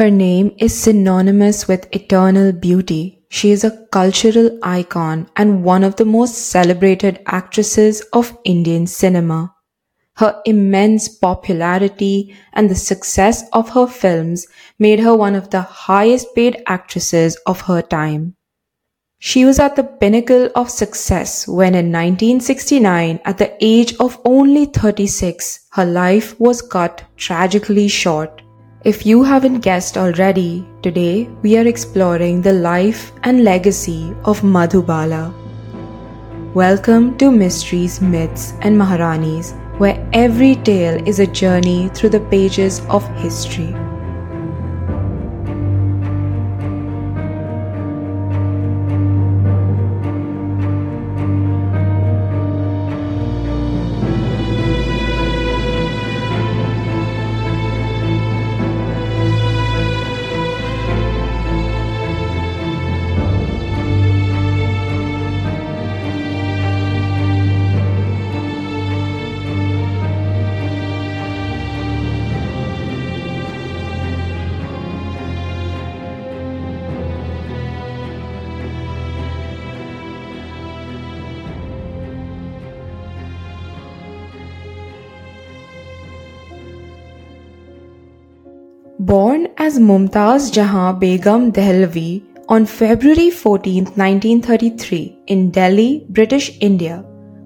Her name is synonymous with eternal beauty. She is a cultural icon and one of the most celebrated actresses of Indian cinema. Her immense popularity and the success of her films made her one of the highest paid actresses of her time. She was at the pinnacle of success when in 1969, at the age of only 36, her life was cut tragically short. If you haven't guessed already, today we are exploring the life and legacy of Madhubala. Welcome to Mysteries, Myths and Maharanis, where every tale is a journey through the pages of history. As Mumtaz Jahan Begum Dehlavi on February 14, 1933 in Delhi, British India,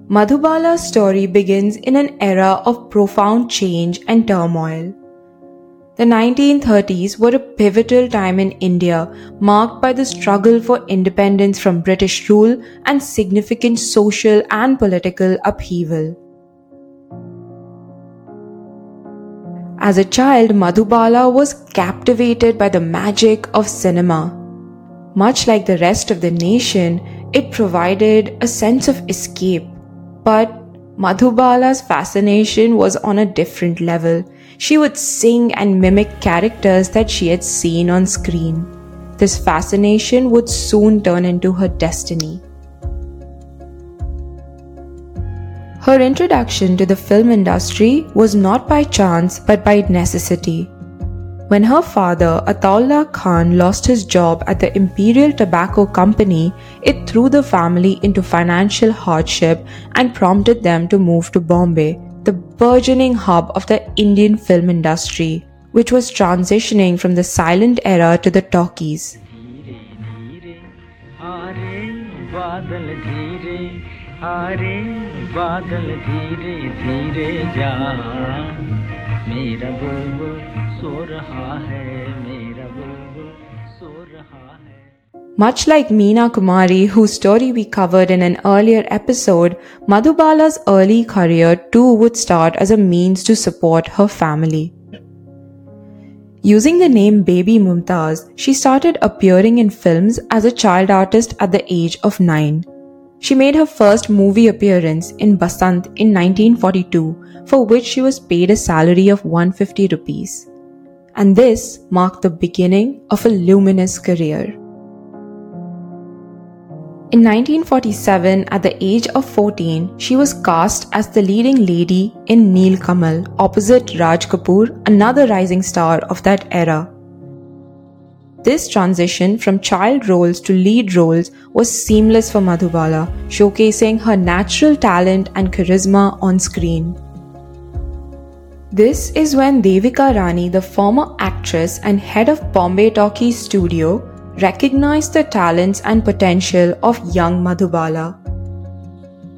Madhubala's story begins in an era of profound change and turmoil. The 1930s were a pivotal time in India marked by the struggle for independence from British rule and significant social and political upheaval. As a child, Madhubala was captivated by the magic of cinema. Much like the rest of the nation, it provided a sense of escape. But Madhubala's fascination was on a different level. She would sing and mimic characters that she had seen on screen. This fascination would soon turn into her destiny. Her introduction to the film industry was not by chance but by necessity. When her father, Ataullah Khan, lost his job at the Imperial Tobacco Company, it threw the family into financial hardship and prompted them to move to Bombay, the burgeoning hub of the Indian film industry, which was transitioning from the silent era to the talkies. बादल धीरे धीरे जा मेरा बुलबुल सो रहा है मेरा बुलबुल सो रहा है Much like Meena Kumari, whose story we covered in an earlier episode, Madhubala's early career too would start as a means to support her family. Using the name Baby Mumtaz, she started appearing in films as a child artist at the age of 9. She made her first movie appearance in Basant in 1942, for which she was paid a salary of 150 rupees. And this marked the beginning of a luminous career. In 1947, at the age of 14, she was cast as the leading lady in Neel Kamal opposite Raj Kapoor, another rising star of that era. This transition from child roles to lead roles was seamless for Madhubala, showcasing her natural talent and charisma on screen. This is when Devika Rani, the former actress and head of Bombay Talkies studio, recognized the talents and potential of young Madhubala.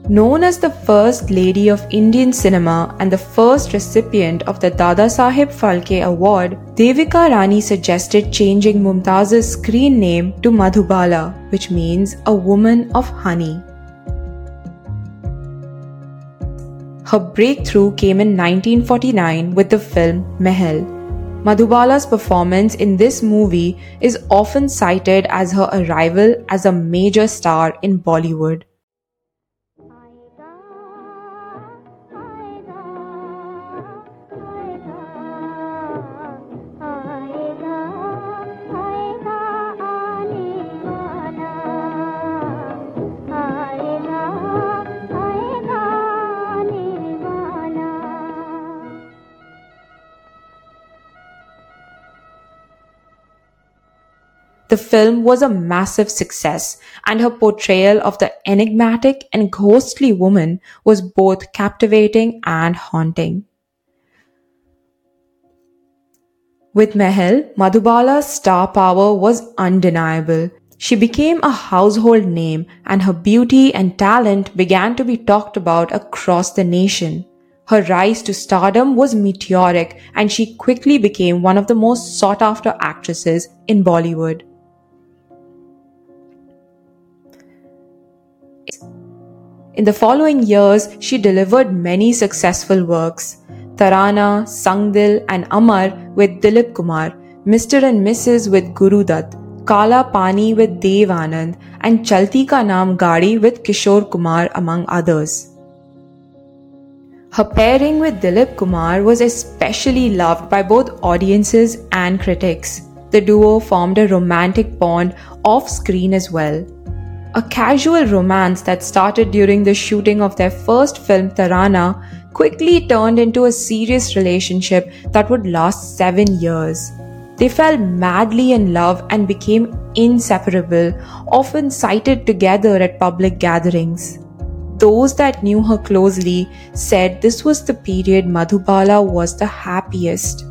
Known as the First Lady of Indian Cinema and the first recipient of the Dada Saheb Phalke Award, Devika Rani suggested changing Mumtaz's screen name to Madhubala, which means a woman of honey. Her breakthrough came in 1949 with the film Mahal. Madhubala's performance in this movie is often cited as her arrival as a major star in Bollywood. The film was a massive success, and her portrayal of the enigmatic and ghostly woman was both captivating and haunting. With Mahal, Madhubala's star power was undeniable. She became a household name and her beauty and talent began to be talked about across the nation. Her rise to stardom was meteoric and she quickly became one of the most sought after actresses in Bollywood. In the following years, she delivered many successful works. Tarana, Sangdil and Amar with Dilip Kumar, Mr. and Mrs. with Guru Dutt, Kala Pani with Dev Anand, and Chalti Ka Naam Gadi with Kishore Kumar, among others. Her pairing with Dilip Kumar was especially loved by both audiences and critics. The duo formed a romantic bond off screen as well. A casual romance that started during the shooting of their first film Tarana quickly turned into a serious relationship that would last seven years. They fell madly in love and became inseparable, often sighted together at public gatherings. Those that knew her closely said this was the period Madhubala was the happiest.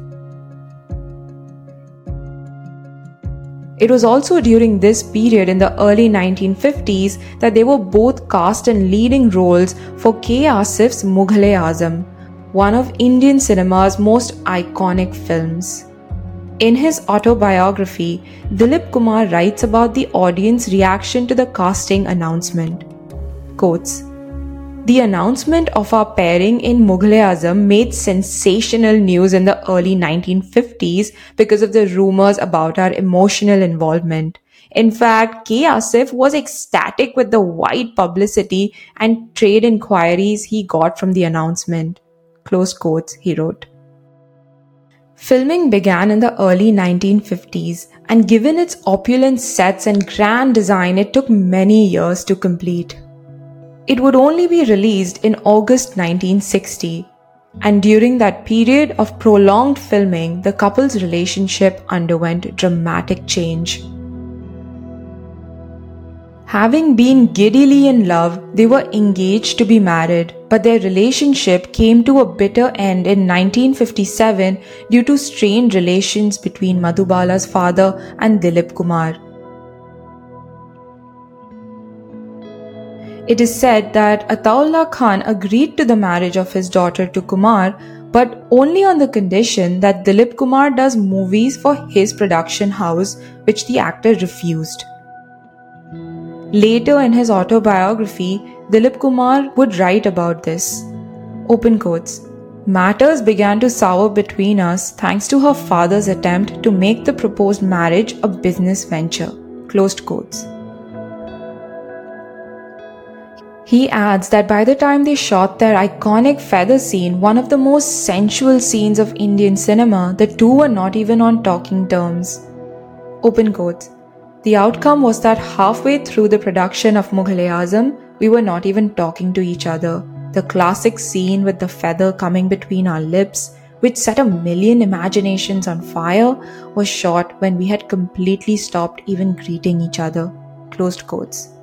It was also during this period in the early 1950s that they were both cast in leading roles for K. Asif's Mughal-e-Azam, one of Indian cinema's most iconic films. In his autobiography, Dilip Kumar writes about the audience reaction to the casting announcement. Quotes The announcement of our pairing in Mughal-e-Azam made sensational news in the early 1950s because of the rumors about our emotional involvement. In fact, K. Asif was ecstatic with the wide publicity and trade inquiries he got from the announcement. Close quotes, he wrote. Filming began in the early 1950s, and given its opulent sets and grand design, it took many years to complete. It would only be released in August 1960, and during that period of prolonged filming, the couple's relationship underwent dramatic change. Having been giddily in love, they were engaged to be married, but their relationship came to a bitter end in 1957 due to strained relations between Madhubala's father and Dilip Kumar. It is said that Ataullah Khan agreed to the marriage of his daughter to Kumar, but only on the condition that Dilip Kumar does movies for his production house, which the actor refused. Later in his autobiography, Dilip Kumar would write about this. Open quotes. Matters began to sour between us thanks to her father's attempt to make the proposed marriage a business venture. Closed quotes. He adds that by the time they shot their iconic feather scene, one of the most sensual scenes of Indian cinema, the two were not even on talking terms. Open quotes. The outcome was that halfway through the production of Mughal-e-Azam, we were not even talking to each other. The classic scene with the feather coming between our lips, which set a million imaginations on fire, was shot when we had completely stopped even greeting each other. Closed quotes.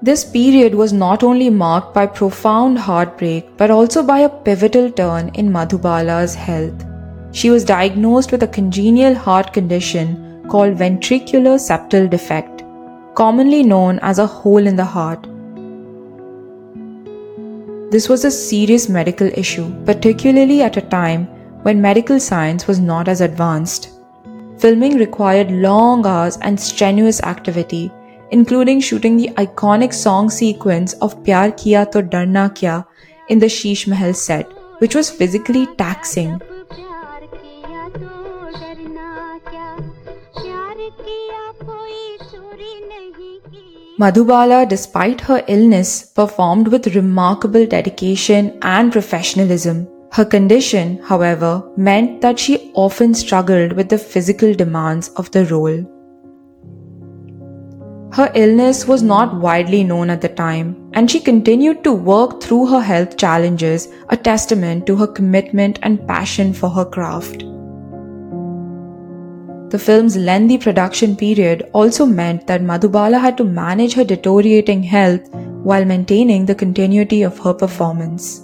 This period was not only marked by profound heartbreak but also by a pivotal turn in Madhubala's health. She was diagnosed with a congenital heart condition called ventricular septal defect, commonly known as a hole in the heart. This was a serious medical issue, particularly at a time when medical science was not as advanced. Filming required long hours and strenuous activity, including shooting the iconic song sequence of Pyar Kiya To Darna Kya in the Sheesh Mahal set, which was physically taxing. Madhubala, despite her illness, performed with remarkable dedication and professionalism. Her condition, however, meant that she often struggled with the physical demands of the role. Her illness was not widely known at the time, and she continued to work through her health challenges, a testament to her commitment and passion for her craft. The film's lengthy production period also meant that Madhubala had to manage her deteriorating health while maintaining the continuity of her performance.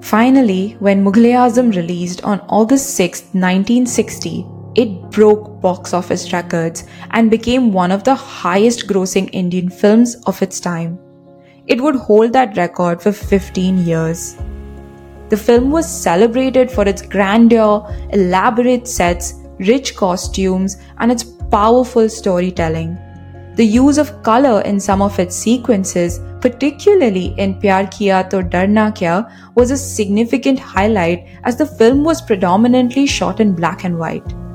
Finally, when Mughal-e-Azam released on August 6, 1960, it broke box office records and became one of the highest grossing Indian films of its time. It would hold that record for 15 years. The film was celebrated for its grandeur, elaborate sets, rich costumes, and its powerful storytelling. The use of color in some of its sequences, particularly in Pyar Kiya To Darna Kya, was a significant highlight as the film was predominantly shot in black and white.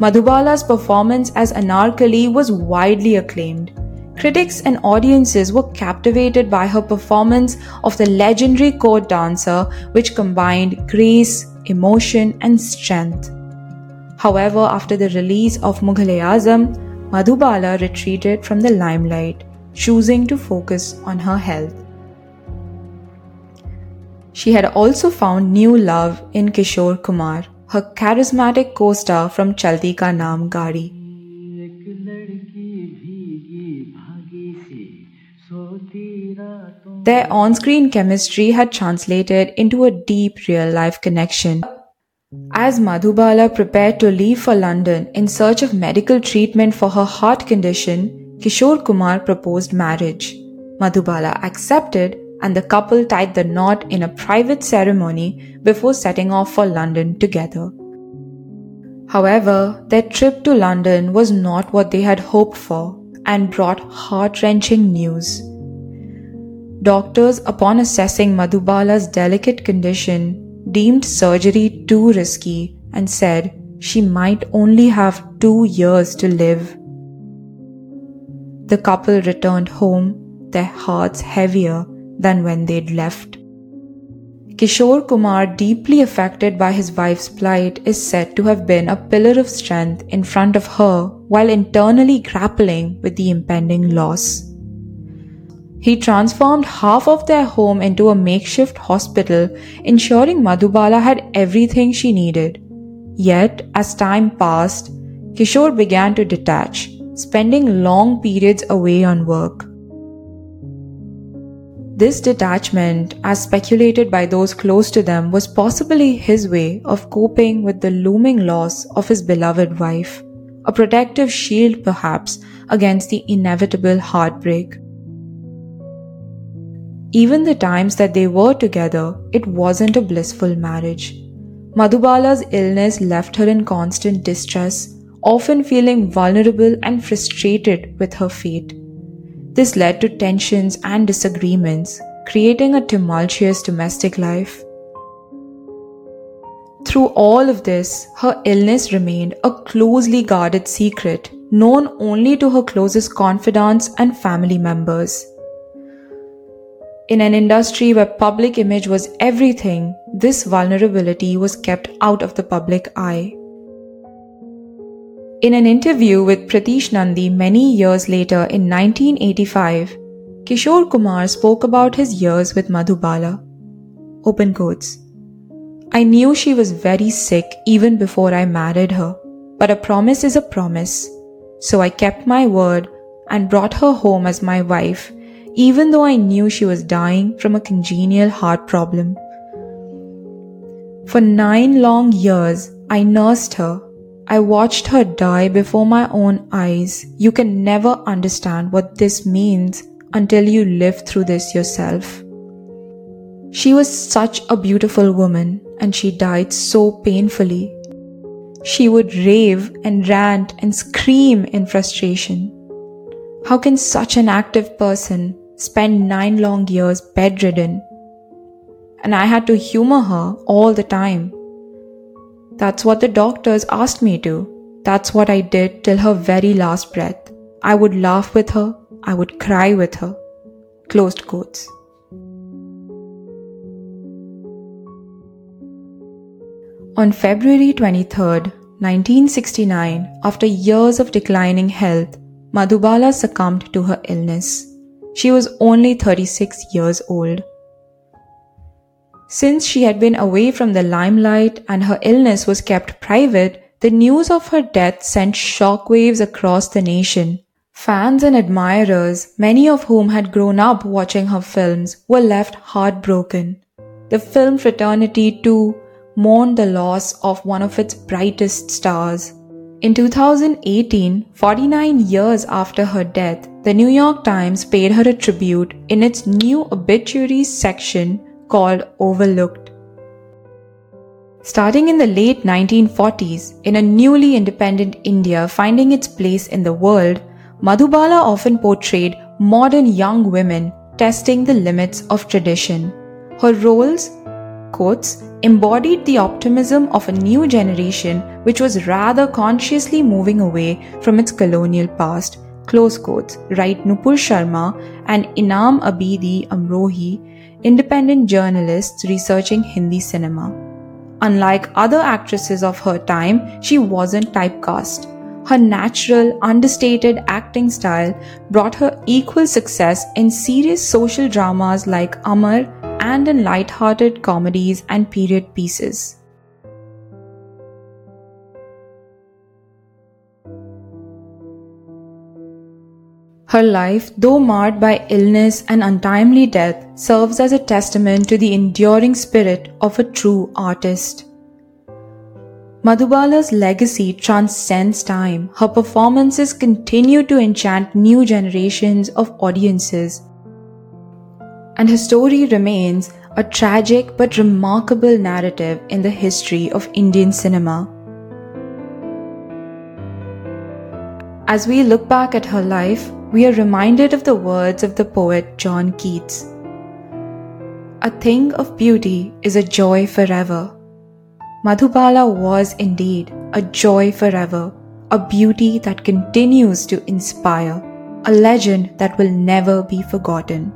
Madhubala's performance as Anarkali was widely acclaimed. Critics and audiences were captivated by her performance of the legendary court dancer, which combined grace, emotion, and strength. However, after the release of Mughal-e-Azam, Madhubala retreated from the limelight, choosing to focus on her health. She had also found new love in Kishore Kumar, her charismatic co-star from Chalti Ka Naam Gadi. Their on screen chemistry had translated into a deep real life connection. As Madhubala prepared to leave for London in search of medical treatment for her heart condition, Kishore Kumar proposed marriage. Madhubala accepted and the couple tied the knot in a private ceremony before setting off for London together. However, their trip to London was not what they had hoped for and brought heart wrenching news. Doctors, upon assessing Madhubala's delicate condition, deemed surgery too risky and said she might only have two years to live. The couple returned home, their hearts heavier than when they'd left. Kishore Kumar, deeply affected by his wife's plight, is said to have been a pillar of strength in front of her while internally grappling with the impending loss. He transformed half of their home into a makeshift hospital, ensuring Madhubala had everything she needed. Yet, as time passed, Kishore began to detach, spending long periods away on work. This detachment, as speculated by those close to them, was possibly his way of coping with the looming loss of his beloved wife, a protective shield perhaps against the inevitable heartbreak. Even the times that they were together, it wasn't a blissful marriage. Madhubala's illness left her in constant distress, often feeling vulnerable and frustrated with her fate. This led to tensions and disagreements, creating a tumultuous domestic life. Through all of this, her illness remained a closely guarded secret, known only to her closest confidants and family members. In an industry where public image was everything, this vulnerability was kept out of the public eye. In an interview with Pritish Nandy many years later in 1985, Kishore Kumar spoke about his years with Madhubala. Open quotes. I knew she was very sick even before I married her, but a promise is a promise. So I kept my word and brought her home as my wife even though I knew she was dying from a congenial heart problem. For nine long years, I nursed her. I watched her die before my own eyes. You can never understand what this means until you live through this yourself. She was such a beautiful woman and she died so painfully. She would rave and rant and scream in frustration. How can such an active person spend nine long years bedridden? And I had to humor her all the time. That's what the doctors asked me to. That's what I did till her very last breath. I would laugh with her, I would cry with her. Closed quotes. On February 23, 1969, after years of declining health, Madhubala succumbed to her illness. She was only 36 years old. Since she had been away from the limelight and her illness was kept private, the news of her death sent shockwaves across the nation. Fans and admirers, many of whom had grown up watching her films, were left heartbroken. The film fraternity, too, mourned the loss of one of its brightest stars. In 2018, 49 years after her death, the New York Times paid her a tribute in its new obituaries section called Overlooked. Starting in the late 1940s, in a newly independent India finding its place in the world, Madhubala often portrayed modern young women testing the limits of tradition. Her roles, quotes, embodied the optimism of a new generation which was rather consciously moving away from its colonial past. Close quotes, write Nupur Sharma and Inam Abidi Amrohi, independent journalists researching Hindi cinema. Unlike other actresses of her time, she wasn't typecast. Her natural, understated acting style brought her equal success in serious social dramas like Amar and in light-hearted comedies and period pieces. Her life, though marred by illness and untimely death, serves as a testament to the enduring spirit of a true artist. Madhubala's legacy transcends time. Her performances continue to enchant new generations of audiences and her story remains a tragic but remarkable narrative in the history of Indian cinema. As we look back at her life, we are reminded of the words of the poet John Keats. A thing of beauty is a joy forever. Madhubala was indeed a joy forever, a beauty that continues to inspire, a legend that will never be forgotten.